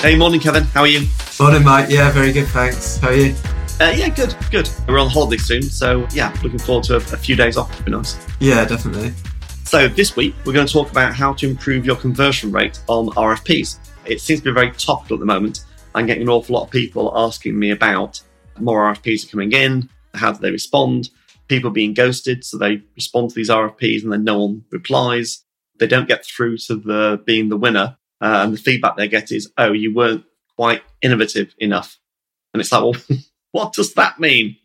Hey, morning, Kevin. How are you? Morning, Mike. Yeah, very good, thanks. How are you? Uh, yeah, good, good. We're on holiday soon, so yeah, looking forward to a, a few days off. Be nice. Yeah, definitely. So this week we're going to talk about how to improve your conversion rate on RFPs. It seems to be very topical at the moment. I'm getting an awful lot of people asking me about more RFPs are coming in. How do they respond? People being ghosted, so they respond to these RFPs and then no one replies. They don't get through to the being the winner, uh, and the feedback they get is, "Oh, you weren't quite innovative enough." And it's like, well, what does that mean?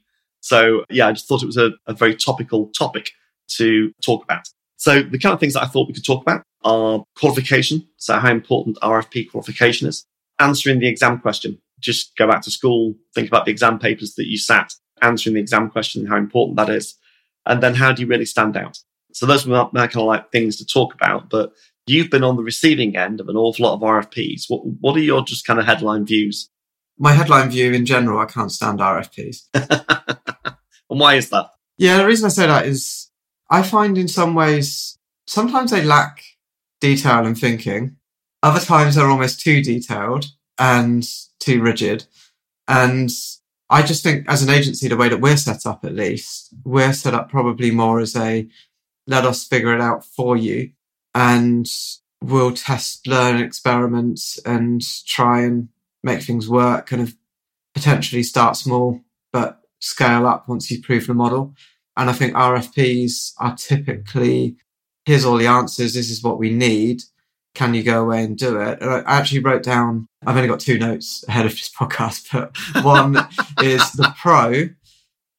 So yeah, I just thought it was a, a very topical topic to talk about. So the kind of things that I thought we could talk about are qualification. So how important RFP qualification is, answering the exam question. Just go back to school, think about the exam papers that you sat, answering the exam question, how important that is. And then how do you really stand out? So those are my, my kind of like things to talk about. But you've been on the receiving end of an awful lot of RFPs. What, what are your just kind of headline views? My headline view in general, I can't stand RFPs. and why is that? Yeah, the reason I say that is I find in some ways, sometimes they lack detail and thinking. Other times they're almost too detailed and too rigid. And I just think as an agency, the way that we're set up, at least, we're set up probably more as a let us figure it out for you. And we'll test, learn, experiment and try and make things work, kind of potentially start small, but scale up once you've proved the model. And I think RFPs are typically, here's all the answers. This is what we need. Can you go away and do it? And I actually wrote down, I've only got two notes ahead of this podcast, but one is the pro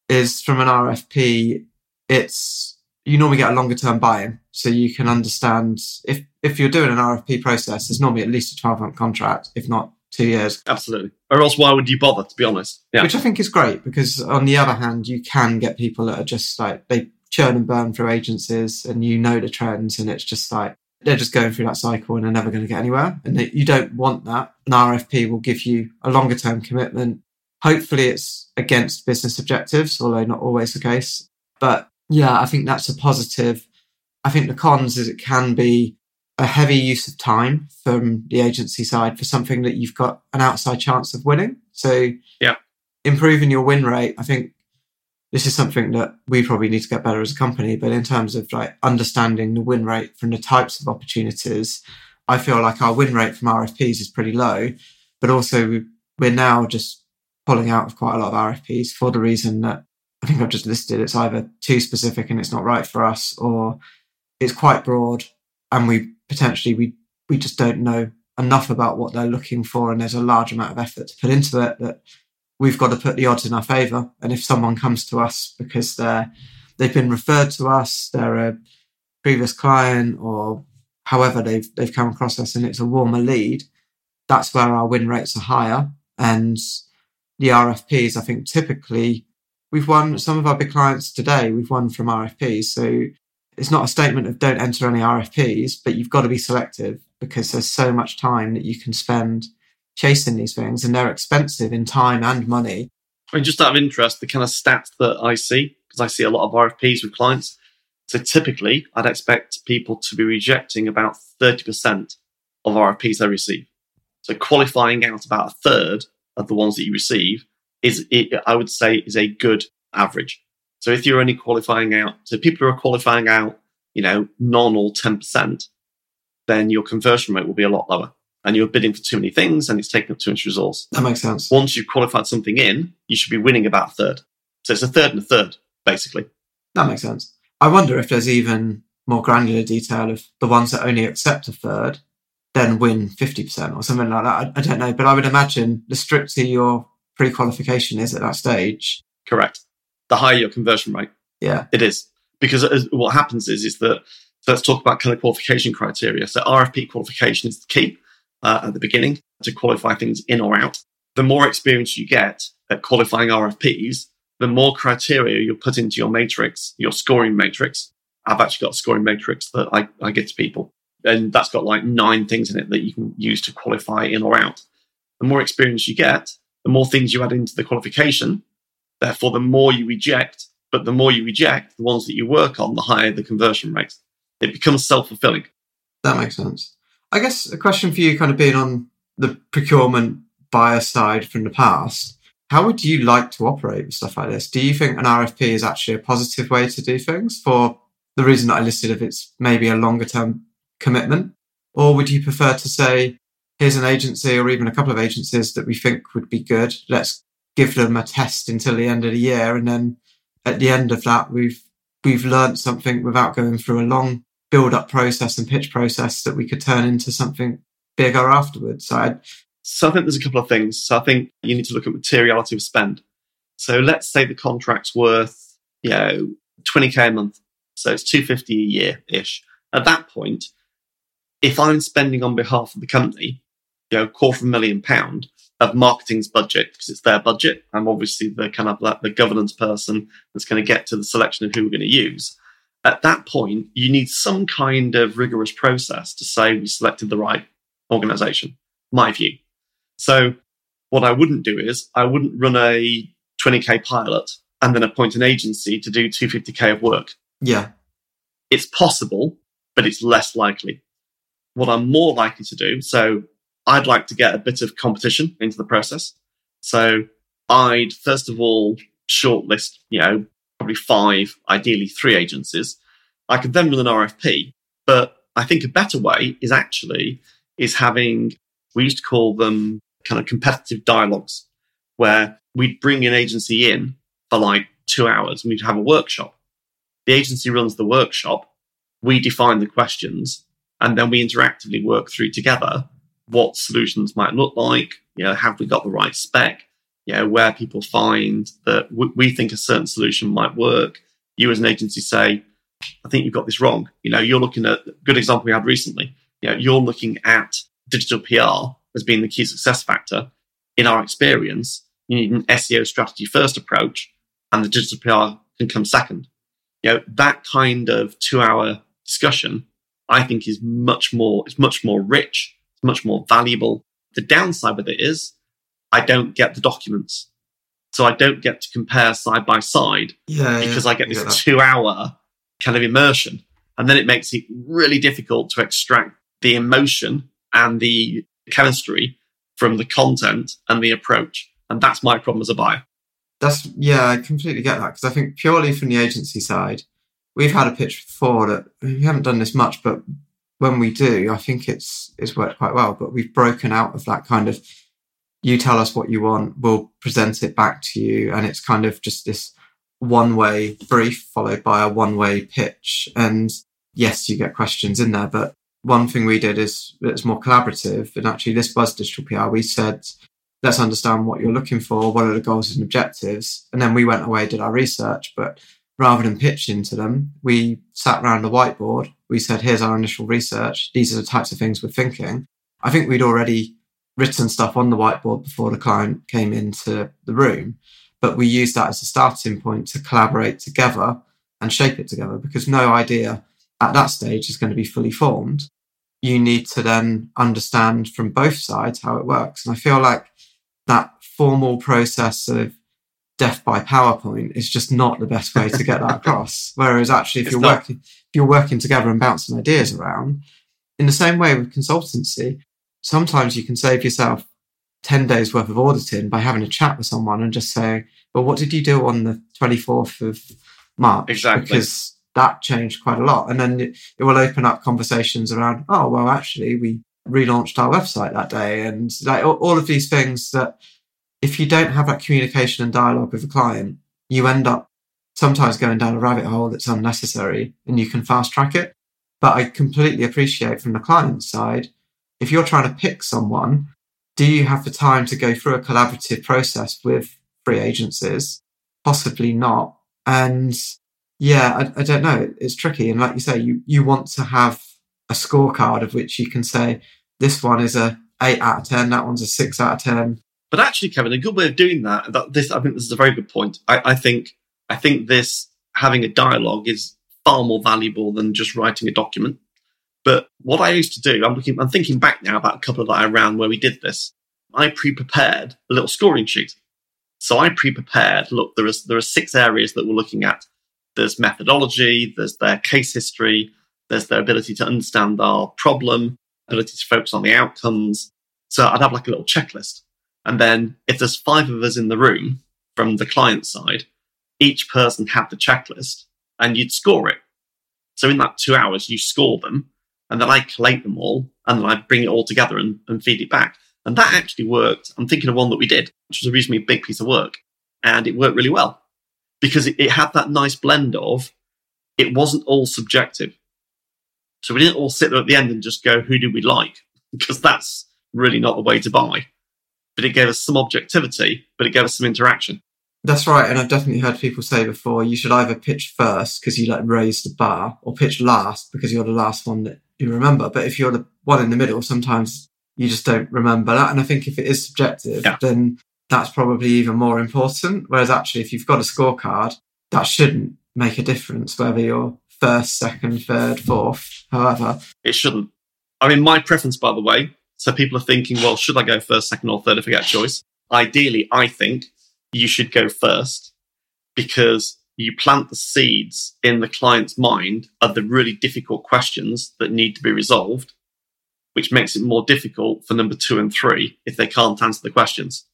is from an RFP. It's, you normally get a longer term buy-in. So you can understand if, if you're doing an RFP process, there's normally at least a 12 month contract, if not two years. Absolutely. Or else, why would you bother? To be honest, yeah. Which I think is great because on the other hand, you can get people that are just like they churn and burn through agencies, and you know the trends, and it's just like they're just going through that cycle and they're never going to get anywhere. And you don't want that. An RFP will give you a longer term commitment. Hopefully, it's against business objectives, although not always the case. But yeah, I think that's a positive. I think the cons is it can be a heavy use of time from the agency side for something that you've got an outside chance of winning. So yeah, improving your win rate, I think this is something that we probably need to get better as a company. But in terms of like understanding the win rate from the types of opportunities, I feel like our win rate from RFPs is pretty low, but also we're now just pulling out of quite a lot of RFPs for the reason that I think I've just listed. It's either too specific and it's not right for us, or it's quite broad and we potentially we we just don't know enough about what they're looking for, and there's a large amount of effort to put into it that we've got to put the odds in our favour. And if someone comes to us because they're they've been referred to us, they're a previous client, or however they've they've come across us, and it's a warmer lead, that's where our win rates are higher. And the RFPs, I think, typically we've won some of our big clients today. We've won from RFPs, so it's not a statement of don't enter any RFPs, but you've got to be selective because there's so much time that you can spend chasing these things and they're expensive in time and money. I mean, just out of interest, the kind of stats that I see, because I see a lot of RFPs with clients. So typically, I'd expect people to be rejecting about 30% of RFPs they receive. So qualifying out about a third of the ones that you receive is, I would say, is a good average. So if you're only qualifying out, so people who are qualifying out, you know, non or 10%, then your conversion rate will be a lot lower. And you're bidding for too many things and it's taking up too much resource. That makes sense. Once you've qualified something in, you should be winning about a third. So it's a third and a third, basically. That makes sense. I wonder if there's even more granular detail of the ones that only accept a third then win 50% or something like that. I, I don't know, but I would imagine the stricter your pre qualification is at that stage. Correct the higher your conversion rate. Yeah, it is because what happens is is that so let's talk about kind of qualification criteria. So RFP qualification is the key uh, at the beginning to qualify things in or out. The more experience you get at qualifying RFPs, the more criteria you put into your matrix, your scoring matrix. I've actually got a scoring matrix that I, I give to people, and that's got like nine things in it that you can use to qualify in or out. The more experience you get, the more things you add into the qualification, Therefore, the more you reject, but the more you reject the ones that you work on, the higher the conversion rate. It becomes self fulfilling. That makes sense. I guess a question for you, kind of being on the procurement buyer side from the past, how would you like to operate with stuff like this? Do you think an RFP is actually a positive way to do things for the reason that I listed if it's maybe a longer term commitment? Or would you prefer to say, here's an agency or even a couple of agencies that we think would be good. Let's give them a test until the end of the year. And then at the end of that, we've, we've learned something without going through a long build up process and pitch process that we could turn into something bigger afterwards. So, I'd, so I think there's a couple of things. So I think you need to look at materiality of spend. So let's say the contract's worth, you know, 20k a month. So it's 250 a year ish. At that point, if I'm spending on behalf of the company, you know, quarter of a million pound of marketing's budget because it's their budget. I'm obviously the kind of like the governance person that's going to get to the selection of who we're going to use. At that point, you need some kind of rigorous process to say we selected the right organization. My view. So what I wouldn't do is I wouldn't run a 20k pilot and then appoint an agency to do 250k of work. Yeah. It's possible, but it's less likely. What I'm more likely to do, so I'd like to get a bit of competition into the process. So I'd first of all shortlist, you know, probably five, ideally three agencies. I could then run an RFP, but I think a better way is actually is having we used to call them kind of competitive dialogues where we'd bring an agency in for like two hours and we'd have a workshop. The agency runs the workshop. We define the questions and then we interactively work through together what solutions might look like. You know, have we got the right spec? You know, where people find that w- we think a certain solution might work. You as an agency say, I think you've got this wrong. You know, you're looking at good example we had recently. You know, you're looking at digital PR as being the key success factor. In our experience, you need an SEO strategy first approach and the digital PR can come second. You know, that kind of two hour discussion, I think is much more, it's much more rich it's much more valuable. The downside with it is I don't get the documents. So I don't get to compare side by side yeah, because yeah, I get this two hour kind of immersion. And then it makes it really difficult to extract the emotion and the chemistry from the content and the approach. And that's my problem as a buyer. That's, yeah, I completely get that. Because I think purely from the agency side, we've had a pitch before that we haven't done this much, but when we do, I think it's it's worked quite well. But we've broken out of that kind of you tell us what you want, we'll present it back to you, and it's kind of just this one way brief followed by a one way pitch. And yes, you get questions in there, but one thing we did is it's more collaborative. And actually, this was digital PR. We said, let's understand what you're looking for, what are the goals and objectives, and then we went away did our research, but rather than pitching to them, we sat around the whiteboard. We said, here's our initial research. These are the types of things we're thinking. I think we'd already written stuff on the whiteboard before the client came into the room, but we used that as a starting point to collaborate together and shape it together because no idea at that stage is going to be fully formed. You need to then understand from both sides how it works. And I feel like that formal process of death by PowerPoint is just not the best way to get that across. Whereas actually, if it's you're not. working, if you're working together and bouncing ideas around, in the same way with consultancy, sometimes you can save yourself 10 days worth of auditing by having a chat with someone and just saying, well, what did you do on the 24th of March? Exactly. Because that changed quite a lot. And then it, it will open up conversations around, oh, well, actually, we relaunched our website that day. And like all of these things that if you don't have that communication and dialogue with the client, you end up sometimes going down a rabbit hole that's unnecessary and you can fast track it. But I completely appreciate from the client side, if you're trying to pick someone, do you have the time to go through a collaborative process with free agencies? Possibly not. And yeah, I, I don't know. It's tricky. And like you say, you, you want to have a scorecard of which you can say, this one is a eight out of 10, that one's a six out of 10 but actually, Kevin, a good way of doing that, that this, I think this is a very good point. I, I think, I think this having a dialogue is far more valuable than just writing a document. But what I used to do, I'm looking, I'm thinking back now about a couple of that I ran where we did this. I pre-prepared a little scoring sheet. So I pre-prepared, look, there is, there are six areas that we're looking at. There's methodology, there's their case history, there's their ability to understand our problem, ability to focus on the outcomes, So I'd have like a little checklist. And then if there's five of us in the room from the client side, each person had the checklist and you'd score it. So in that two hours, you score them and then I collate them all and then I bring it all together and, and feed it back. And that actually worked. I'm thinking of one that we did, which was a reasonably big piece of work and it worked really well because it, it had that nice blend of it wasn't all subjective. So we didn't all sit there at the end and just go, who do we like? Because that's really not the way to buy. But it gave us some objectivity, but it gave us some interaction. That's right. And I've definitely heard people say before you should either pitch first because you like raise the bar or pitch last because you're the last one that you remember. But if you're the one in the middle, sometimes you just don't remember that. And I think if it is subjective, Yeah. then that's probably even more important. Whereas actually, if you've got a scorecard, that shouldn't make a difference whether you're first, second, third, fourth, however. It shouldn't. I mean, my preference, by the way, so people are thinking, well, should I go first, second, or third if I get a choice? Ideally, I think you should go first because you plant the seeds in the client's mind of the really difficult questions that need to be resolved, which makes it more difficult for number two and three if they can't answer the questions.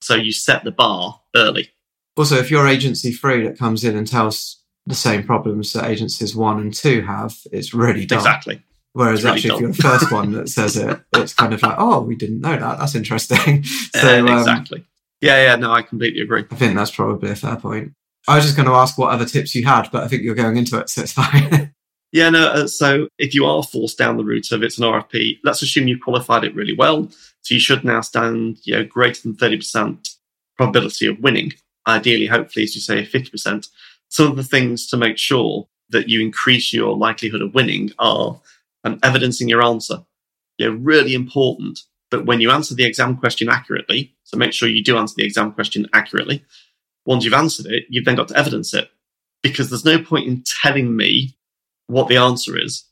So you set the bar early. Also, if you're agency three that comes in and tells the same problems that agencies one and two have, it's really dull. Exactly. Whereas really actually, dull. if you're the first one that says it, it's kind of like, oh, we didn't know that. That's interesting. so um, exactly. Yeah, yeah, no, I completely agree. I think that's probably a fair point. I was just going to ask what other tips you had, but I think you're going into it, so it's fine. Yeah, no. Uh, so if you are forced down the route of it's an RFP, let's assume you qualified it really well. So you should now stand, you know, greater than thirty percent probability of winning. Ideally, hopefully, as you say, fifty percent. Some of the things to make sure that you increase your likelihood of winning are um, evidencing your answer. Know, really important that when you answer the exam question accurately, so make sure you do answer the exam question accurately. Once you've answered it, you've then got to evidence it because there's no point in telling me what the answer is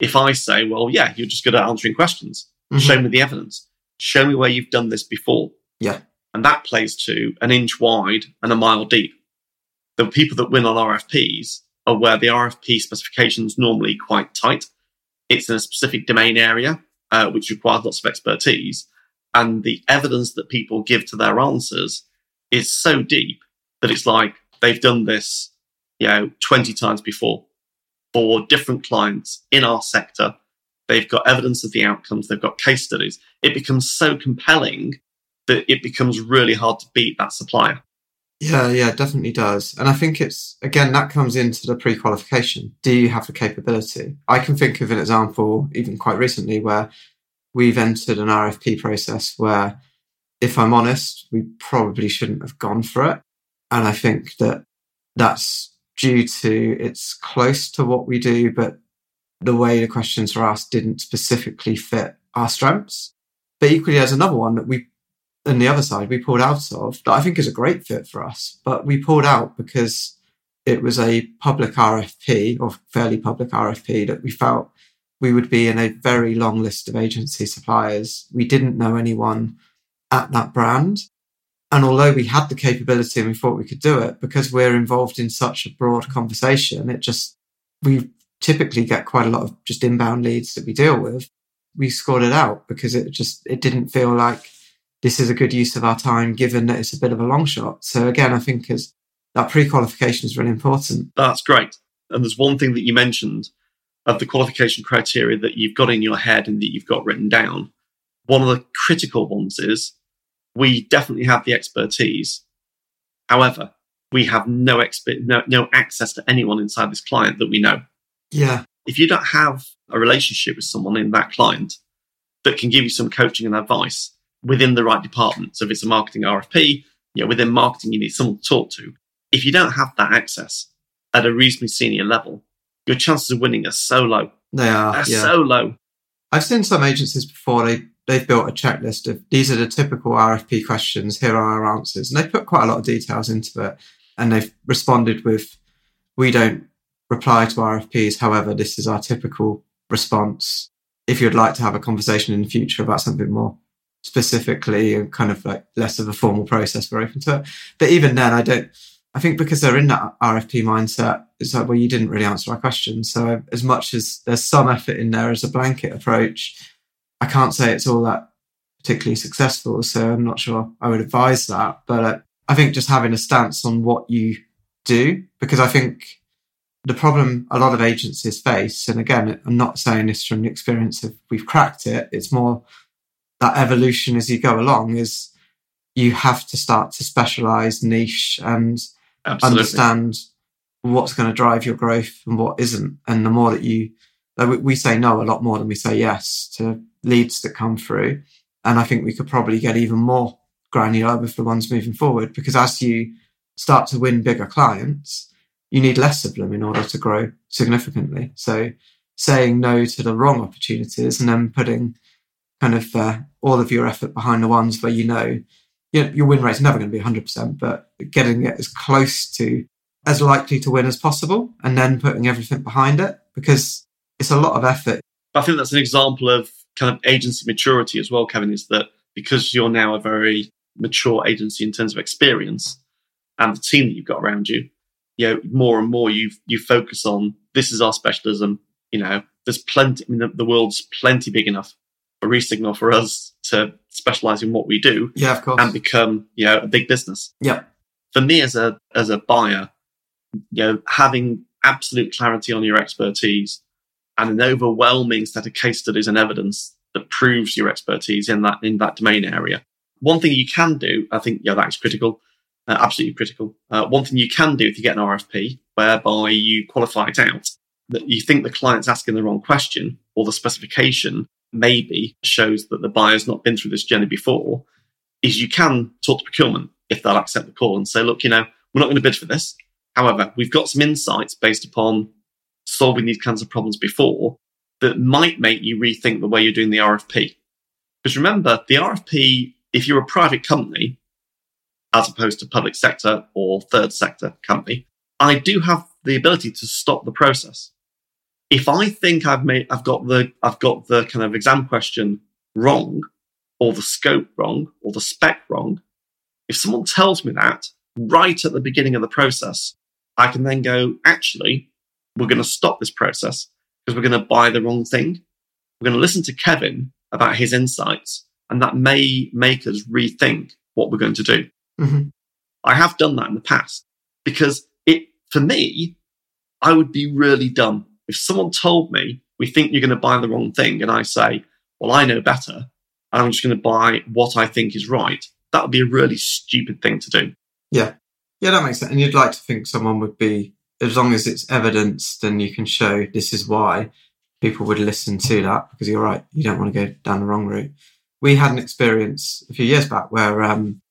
if I say, well, yeah, you're just good at answering questions. Mhm. Show me the evidence. Show me where you've done this before. Yeah. And that plays to an inch wide and a mile deep. The people that win on RFPs are where the RFP specification is normally quite tight. It's in a specific domain area, uh, which requires lots of expertise. And the evidence that people give to their answers is so deep that it's like they've done this, you know, 20 times before for different clients in our sector. They've got evidence of the outcomes. They've got case studies. It becomes so compelling that it becomes really hard to beat that supplier. Yeah, yeah, it definitely does. And I think it's, again, that comes into the pre qualification. Do you have the capability? I can think of an example, even quite recently, where we've entered an RFP process where, if I'm honest, we probably shouldn't have gone for it. And I think that that's due to it's close to what we do, but the way the questions were asked didn't specifically fit our strengths. But equally, there's another one that we and the other side we pulled out of that I think is a great fit for us. But we pulled out because it was a public RFP or fairly public RFP that we felt we would be in a very long list of agency suppliers. We didn't know anyone at that brand. And although we had the capability and we thought we could do it, because we're involved in such a broad conversation, it just, we typically get quite a lot of just inbound leads that we deal with. We scored it out because it just, it didn't feel like this is a good use of our time, given that it's a bit of a long shot. So again, I think as that pre-qualification is really important. That's great. And there's one thing that you mentioned of the qualification criteria that you've got in your head and that you've got written down. One of the critical ones is we definitely have the expertise. However, we have no, exper- no, no access to anyone inside this client that we know. Yeah. If you don't have a relationship with someone in that client that can give you some coaching and advice within the right department, so if it's a marketing RFP, you know, within marketing, you need someone to talk to. If you don't have that access at a reasonably senior level, your chances of winning are so low. They are. They're yeah. so low. I've seen some agencies before. They they've built a checklist of these are the typical RFP questions. Here are our answers, and they put quite a lot of details into it. And they've responded with, "We don't reply to RFPs. However, this is our typical response. If you'd like to have a conversation in the future about something more specifically and kind of like less of a formal process, we're open to it. But even then, I don't. I think because they're in that RFP mindset, it's like, well, you didn't really answer our question. So as much as there's some effort in there as a blanket approach, I can't say it's all that particularly successful. So I'm not sure I would advise that. But uh, I think just having a stance on what you do, because I think the problem a lot of agencies face, and again, I'm not saying this from the experience of we've cracked it, it's more that evolution as you go along is you have to start to specialize, niche, and Absolutely. understand what's going to drive your growth and what isn't. And the more that you, like we- we say no a lot more than we say yes to leads that come through. And I think we could probably get even more granular with the ones moving forward because as you start to win bigger clients, you need less of them in order to grow significantly. So saying no to the wrong opportunities and then putting kind of uh, all of your effort behind the ones where you know you know, your win rate's never going to be 100%, but getting it as close to as likely to win as possible and then putting everything behind it because it's a lot of effort. I think that's an example of kind of agency maturity as well, Kevin, is that because you're now a very mature agency in terms of experience and the team that you've got around you, you know, more and more you you focus on this is our specialism. You know, there's plenty. I mean, the, the world's plenty big enough for Resignal for us to specialize in what we do Yeah, of course. and become you know a big business. yeah. For me as a as a buyer, you know, having absolute clarity on your expertise and an overwhelming set of case studies and evidence that proves your expertise in that in that domain area. One thing you can do, I think, yeah, that's critical, uh, absolutely critical. Uh, one thing you can do if you get an RFP whereby you qualify it out, that you think the client's asking the wrong question or the specification maybe shows that the buyer's not been through this journey before, is you can talk to procurement if they'll accept the call and say, look, you know, we're not going to bid for this. However, we've got some insights based upon solving these kinds of problems before that might make you rethink the way you're doing the RFP. Because remember, the RFP, if you're a private company, as opposed to public sector or third sector company, I do have the ability to stop the process. If I think I've made, I've got the, I've got the kind of exam question wrong, or the scope wrong, or the spec wrong, if someone tells me that right at the beginning of the process, I can then go, actually, we're going to stop this process because we're going to buy the wrong thing. We're going to listen to Kevin about his insights, and that may make us rethink what we're going to do. hmm I have done that in the past because it, for me, I would be really dumb if someone told me, we think you're going to buy the wrong thing. And I say, well, I know better. And I'm just going to buy what I think is right. That would be a really stupid thing to do. Yeah. Yeah, that makes sense. And you'd like to think someone would be, as long as it's evidenced and you can show this is why, people would listen to that because you're right. You don't want to go down the wrong route. We had an experience a few years back where um,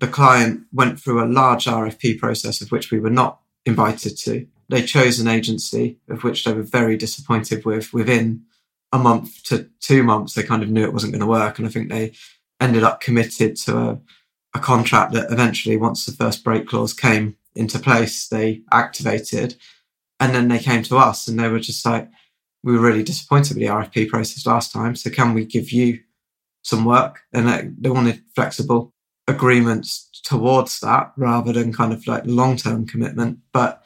the client went through a large RFP process of which we were not invited to. They chose an agency of which they were very disappointed with. Within a month to two months, they kind of knew it wasn't going to work. And I think they ended up committed to a, a contract that eventually, once the first break clause came into place, they activated. And then they came to us and they were just like, we were really disappointed with the RFP process last time. So can we give you some work? And they, wanted flexible agreements towards that rather than kind of like long term commitment. But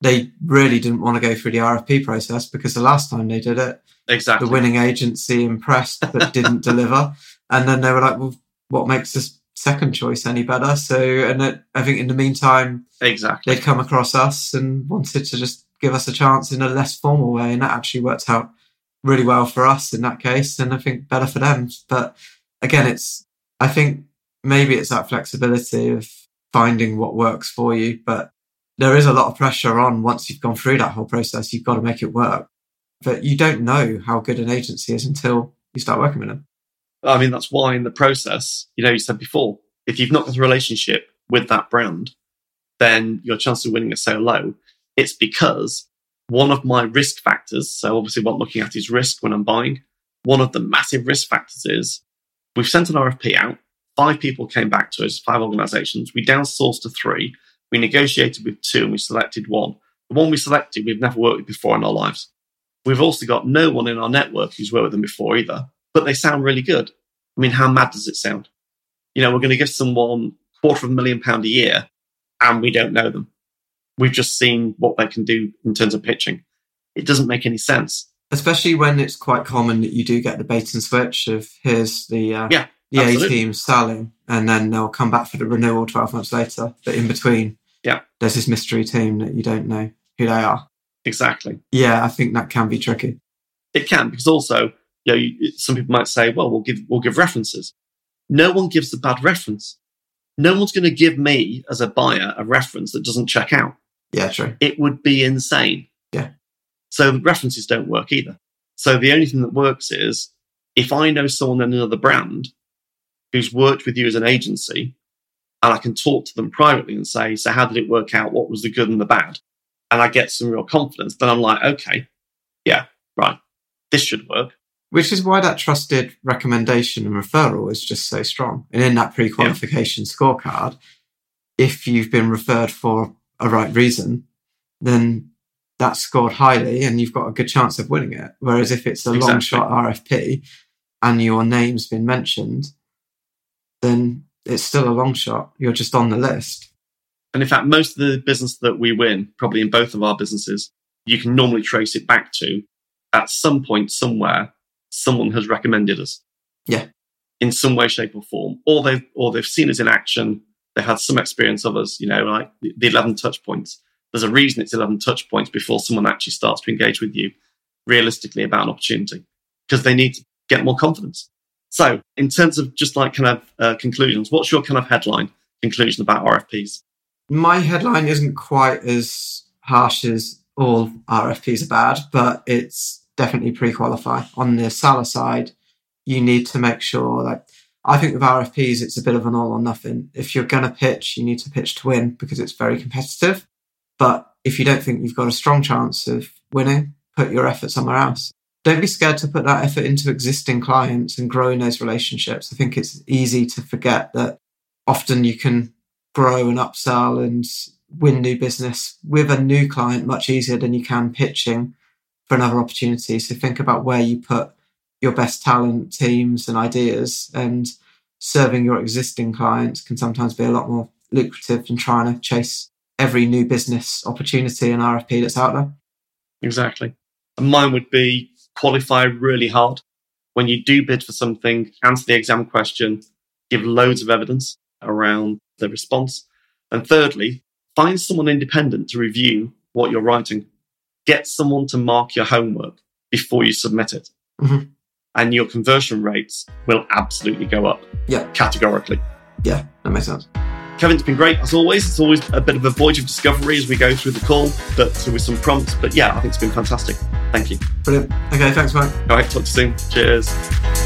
they really didn't want to go through the RFP process because the last time they did it, Exactly. the winning agency impressed but didn't deliver. And then they were like, well, what makes this second choice any better? So, and it, I think in the meantime, exactly. they'd come across us and wanted to just give us a chance in a less formal way. And that actually worked out really well for us in that case. And I think better for them. But again, it's, I think maybe it's that flexibility of finding what works for you. But there is a lot of pressure on once you've gone through that whole process, you've got to make it work. But you don't know how good an agency is until you start working with them. I mean, that's why in the process, you know, you said before, if you've not got a relationship with that brand, then your chance of winning is so low. It's because one of my risk factors, so obviously what I'm looking at is risk when I'm buying. One of the massive risk factors is we've sent an RFP out. Five people came back to us, five organizations. We downsourced to three. We negotiated with two and we selected one. The one we selected, we've never worked with before in our lives. We've also got no one in our network who's worked with them before either, but they sound really good. I mean, how mad does it sound? You know, we're going to give someone quarter of a million pound a year and we don't know them. We've just seen what they can do in terms of pitching. It doesn't make any sense. Especially when it's quite common that you do get the bait and switch of here's the uh, Yeah. A Absolutely. team selling, and then they'll come back for the renewal 12 months later. But in between, Yeah. there's this mystery team that you don't know who they are. Exactly. Yeah, I think that can be tricky. It can because also, you know, you, some people might say, "Well, we'll give we'll give references." No one gives a bad reference. No one's going to give me as a buyer a reference that doesn't check out. Yeah, true. It would be insane. Yeah. So the references don't work either. So the only thing that works is if I know someone in another brand who's worked with you as an agency, and I can talk to them privately and say, "So how did it work out? What was the good and the bad?" And I get some real confidence. Then I'm like, "Okay, yeah, right, this should work." Which is why that trusted recommendation and referral is just so strong. And in that pre qualification scorecard, if you've been referred for a right reason, then that's scored highly and you've got a good chance of winning it. Whereas if it's a long shot RFP and your name's been mentioned, then it's still a long shot. You're just on the list. And in fact, most of the business that we win, probably in both of our businesses, you can normally trace it back to at some point somewhere, someone has recommended us. Yeah. In some way, shape, or form. Or they've or they've seen us in action, they've had some experience of us, you know, like the, the eleven touch points. There's a reason it's eleven touch points before someone actually starts to engage with you realistically about an opportunity. Because they need to get more confidence. So, in terms of just like kind of uh, conclusions, what's your kind of headline conclusion about RFPs? My headline isn't quite as harsh as all RFPs are bad, but it's definitely pre-qualify. On the seller side, you need to make sure that. I think with RFPs it's a bit of an all or nothing. If you're gonna pitch, you need to pitch to win because it's very competitive. But if you don't think you've got a strong chance of winning, put your effort somewhere else. Don't be scared to put that effort into existing clients and growing those relationships. I think it's easy to forget that often you can grow and upsell and win new business with a new client much easier than you can pitching for another opportunity. So think about where you put your best talent, teams, and ideas, and serving your existing clients can sometimes be a lot more lucrative than trying to chase every new business opportunity and RFP that's out there. Exactly. And mine would be qualify really hard. When you do bid for something, answer the exam question, give loads of evidence around the response. And thirdly, find someone independent to review what you're writing. Get someone to mark your homework before you submit it. Mhm. And your conversion rates will absolutely go up Yeah, categorically. yeah, that makes sense. Kevin, it's been great as always. It's always a bit of a voyage of discovery as we go through the call, but with some prompts. But yeah, I think it's been fantastic. Thank you. Brilliant. Okay, thanks, mate. All right, talk to you soon. Cheers.